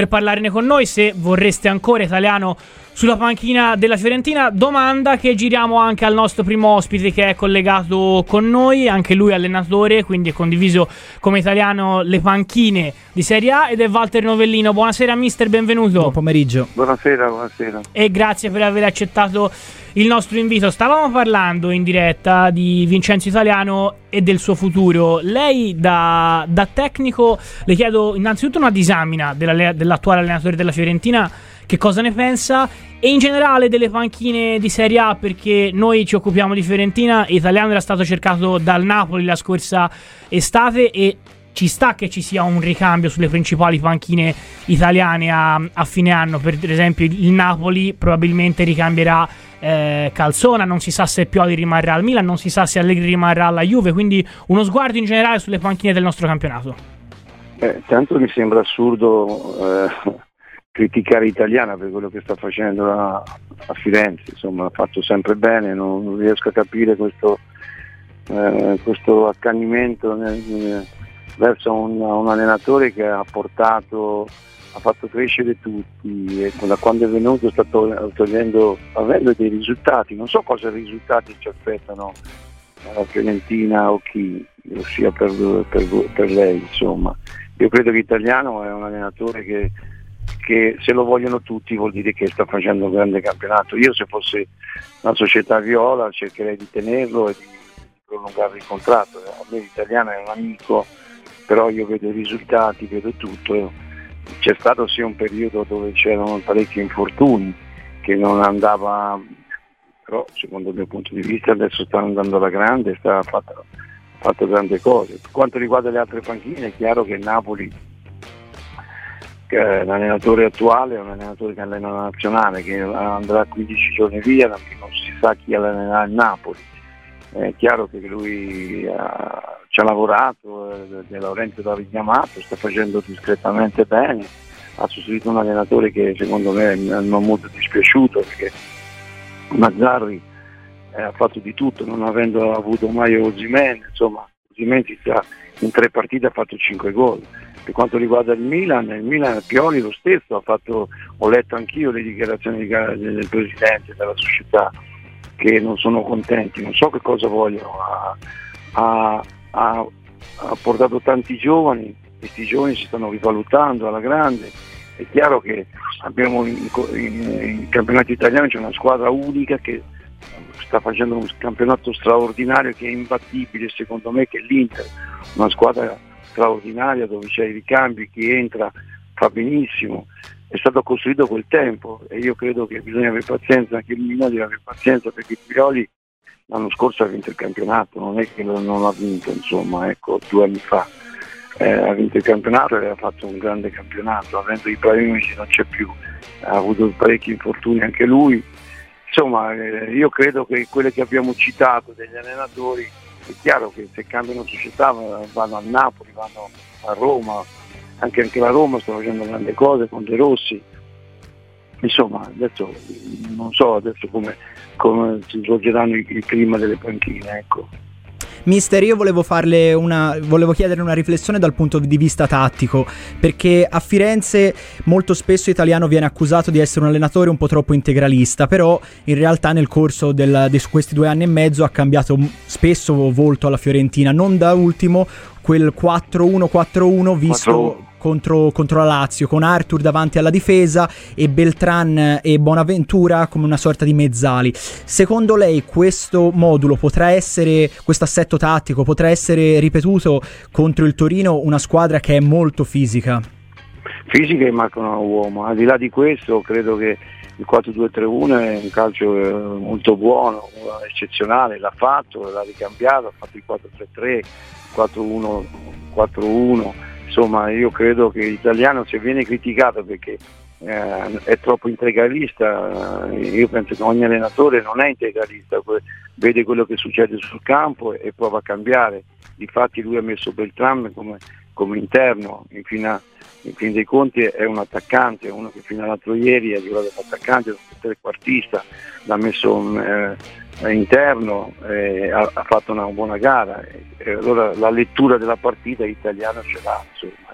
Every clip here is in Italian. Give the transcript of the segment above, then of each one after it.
per parlarne con noi. Se vorreste ancora italiano sulla panchina della Fiorentina. Domanda che giriamo anche al nostro primo ospite che è collegato con noi, anche lui allenatore, quindi è condiviso come italiano le panchine di Serie A ed è Walter Novellino. Buonasera mister, benvenuto. Buon pomeriggio. Buonasera, buonasera. E grazie per aver accettato il nostro invito. Stavamo parlando in diretta di Vincenzo Italiano e del suo futuro. Lei da, da tecnico le chiedo innanzitutto una disamina dell'attuale allenatore della Fiorentina che cosa ne pensa e in generale delle panchine di Serie A perché noi ci occupiamo di Fiorentina Italiano era stato cercato dal Napoli la scorsa estate e ci sta che ci sia un ricambio sulle principali panchine italiane a, a fine anno per esempio il Napoli probabilmente ricambierà eh, Calzona, non si sa se Pioli rimarrà al Milan, non si sa se Allegri rimarrà alla Juve, quindi uno sguardo in generale sulle panchine del nostro campionato. Eh, tanto mi sembra assurdo eh, criticare Italiana per quello che sta facendo a, a Firenze, insomma ha fatto sempre bene, non, non riesco a capire questo, eh, questo accanimento nel, verso un, un, allenatore che ha portato, ha fatto crescere tutti e da quando è venuto sta togliendo, avendo dei risultati, non so cosa risultati ci aspettano la Fiorentina o chi, ossia per, per, per lei insomma. Io credo che Italiano è un allenatore che che se lo vogliono tutti vuol dire che sta facendo un grande campionato. Io se fossi una società viola cercherei di tenerlo e di prolungare il contratto. A me l'italiano è un amico, però io vedo i risultati, vedo tutto. C'è stato sì un periodo dove c'erano parecchi infortuni che non andava, però secondo il mio punto di vista adesso sta andando alla grande, sta fatto, fatto grandi cose. Per quanto riguarda le altre panchine è chiaro che Napoli l'allenatore attuale è un allenatore che allena la nazionale, che andrà 15 giorni via, non si sa chi allenerà il Napoli. È chiaro che lui ha, ha lavorato, eh, De Laurenti l'ha richiamato, sta facendo discretamente bene, ha sostituito un allenatore che secondo me mi è molto dispiaciuto perché Mazzarri eh, ha fatto di tutto, non avendo avuto mai Osimen, insomma Osimen in tre partite ha fatto 5 gol. Per quanto riguarda il Milan, il Milan Pioli lo stesso ha fatto, ho letto anch'io le dichiarazioni del presidente della società che non sono contenti, non so che cosa vogliono, ha, ha, ha, ha portato tanti giovani, questi giovani si stanno rivalutando alla grande, è chiaro che abbiamo in, in, in campionato italiano c'è una squadra unica che sta facendo un campionato straordinario che è imbattibile secondo me che è l'Inter, una squadra straordinaria dove c'è i ricambi, chi entra fa benissimo, è stato costruito quel tempo e io credo che bisogna avere pazienza, anche il Milan deve avere pazienza perché Pioli l'anno scorso ha vinto il campionato, non è che non l'ha vinto, insomma, ecco, due anni fa. Eh, ha vinto il campionato e aveva fatto un grande campionato, avendo i Ibrahimovic non c'è più, ha avuto parecchi infortuni anche lui. Insomma, eh, io credo che quelle che abbiamo citato degli allenatori è chiaro che se cambiano società vanno a Napoli, vanno a Roma, anche, anche la Roma sta facendo grandi cose con De Rossi. Insomma, adesso non so adesso come, come si svolgeranno il, il clima delle panchine. Ecco. Mister, io volevo farle una. volevo chiedere una riflessione dal punto di vista tattico. Perché a Firenze molto spesso Italiano viene accusato di essere un allenatore un po' troppo integralista. Però in realtà nel corso del, di questi due anni e mezzo ha cambiato spesso volto alla Fiorentina. Non da ultimo quel 4-1-4-1 visto. 4 contro, contro, la Lazio, con Arthur davanti alla difesa e Beltran e Bonaventura come una sorta di mezzali. Secondo lei questo modulo potrà essere, questo assetto tattico potrà essere ripetuto contro il Torino, una squadra che è molto fisica? Fisica e mancano uomo, al di là di questo credo che il 4-2-3-1 è un calcio eh, molto buono, eccezionale, l'ha fatto, l'ha ricambiato, ha fatto il 4-3-3, 4-1-4-1 insomma io credo che l'italiano se viene criticato perché eh, è troppo integralista, eh, io penso che ogni allenatore non è integralista, vede quello che succede sul campo e, prova a cambiare. Difatti lui ha messo Beltram come, come interno, in fin, in fin, dei conti è un attaccante, uno che fino all'altro ieri ha giocato da attaccante, da trequartista, l'ha messo eh, interno, eh, ha, ha, fatto una buona gara. E, allora la lettura della partita italiana ce l'ha. Insomma.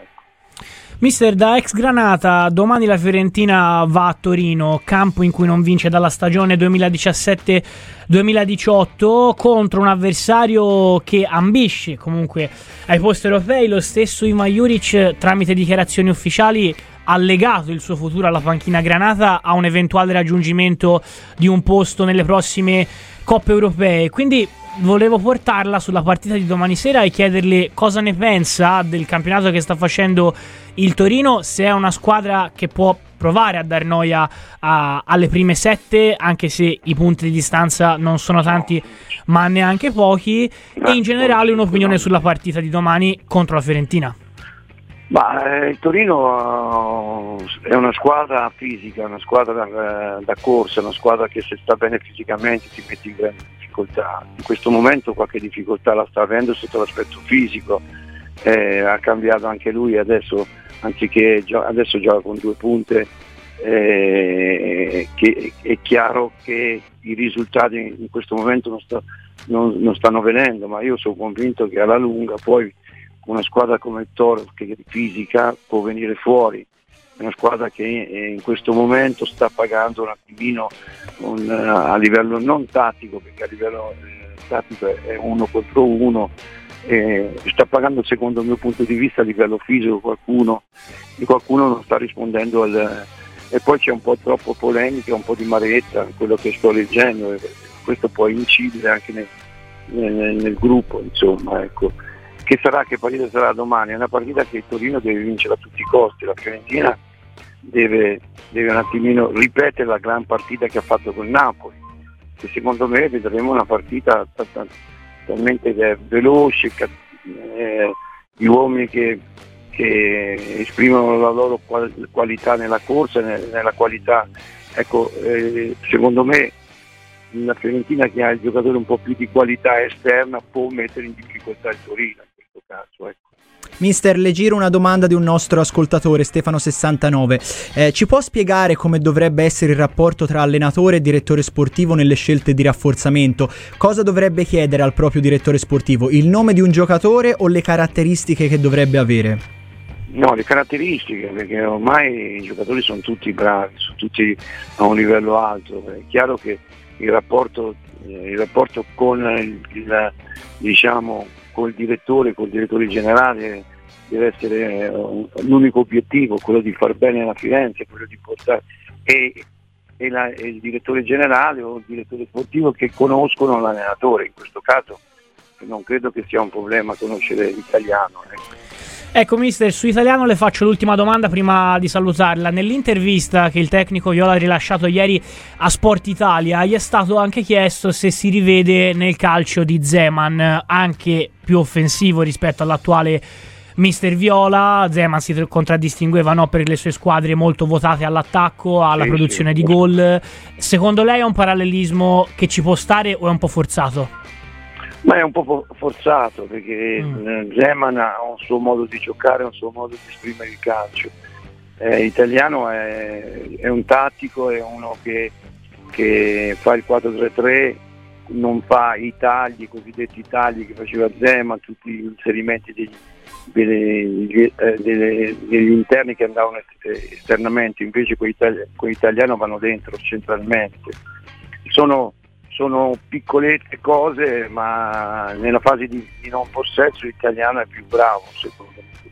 Mister, da ex Granata, domani la Fiorentina va a Torino, campo in cui non vince dalla stagione 2017-2018, contro un avversario che ambisce comunque ai posti europei. Lo stesso Ivan Juric, tramite dichiarazioni ufficiali, ha legato il suo futuro alla panchina Granata a un eventuale raggiungimento di un posto nelle prossime coppe europee. Quindi volevo portarla sulla partita di domani sera e chiederle cosa ne pensa del campionato che sta facendo il Torino, se è una squadra che può provare a dar noia a, alle prime sette, anche se i punti di distanza non sono tanti, ma neanche pochi, e in generale un'opinione sulla partita di domani contro la Fiorentina. Ma, eh, il Torino uh, è una squadra fisica, una squadra da, da, corsa, una squadra che se sta bene fisicamente ti mette in grande difficoltà. In questo momento qualche difficoltà la sta avendo sotto l'aspetto fisico, eh, ha cambiato anche lui adesso, anziché gio- adesso gioca con due punte, eh, che è chiaro che i risultati in questo momento non, sta, non, non stanno venendo, ma io sono convinto che alla lunga poi una squadra come il Toro che fisica può venire fuori, è una squadra che in questo momento sta pagando un attimino un, a livello non tattico, perché a livello eh, tattico è uno contro uno, eh, sta pagando secondo il mio punto di vista a livello fisico qualcuno e qualcuno non sta rispondendo al, e poi c'è un po' troppo polemica, un po' di maretta, quello che sto leggendo, questo può incidere anche nel, nel, nel gruppo, insomma, ecco che sarà, che partita sarà domani? È una partita che il Torino deve vincere a tutti i costi, la Fiorentina deve, deve un attimino ripetere la gran partita che ha fatto con Napoli, che secondo me vedremo una partita talmente veloce, eh, gli uomini che, che, esprimono la loro qualità nella corsa, nella qualità, ecco, eh, secondo me la Fiorentina che ha il giocatore un po' più di qualità esterna può mettere in difficoltà il Torino questo caso. Ecco. Mister, le giro una domanda di un nostro ascoltatore, Stefano69. Eh, ci può spiegare come dovrebbe essere il rapporto tra allenatore e direttore sportivo nelle scelte di rafforzamento? Cosa dovrebbe chiedere al proprio direttore sportivo? Il nome di un giocatore o le caratteristiche che dovrebbe avere? No, le caratteristiche, perché ormai i giocatori sono tutti bravi, sono tutti a un livello alto. È chiaro che il rapporto, eh, il rapporto con il, il diciamo, col direttore, col direttore generale deve essere eh, l'unico obiettivo, quello di far bene la Firenze, quello di portare e, e, la, e, il direttore generale o il direttore sportivo che conoscono l'allenatore, in questo caso non credo che sia un problema conoscere l'italiano. Ecco. Ecco, mister, su italiano le faccio l'ultima domanda prima di salutarla. Nell'intervista che il tecnico Viola ha rilasciato ieri a Sport Italia, gli è stato anche chiesto se si rivede nel calcio di Zeman, anche più offensivo rispetto all'attuale Mister Viola. Zeman si contraddistingueva no, per le sue squadre molto votate all'attacco, alla sì, produzione sì. di gol. Secondo lei è un parallelismo che ci può stare o è un po' forzato? Ma è un po' forzato perché mm. Zeman ha un suo modo di giocare, un suo modo di esprimere il calcio. Eh, italiano è, è, un tattico, è uno che, che, fa il 4-3-3, non fa i tagli, i cosiddetti tagli che faceva Zeman, tutti gli inserimenti degli, degli, eh, degli, degli interni che andavano esternamente, invece con l'italiano vanno dentro centralmente. Sono sono piccolette cose, ma nella fase di, di non possesso l'italiano è più bravo secondo me.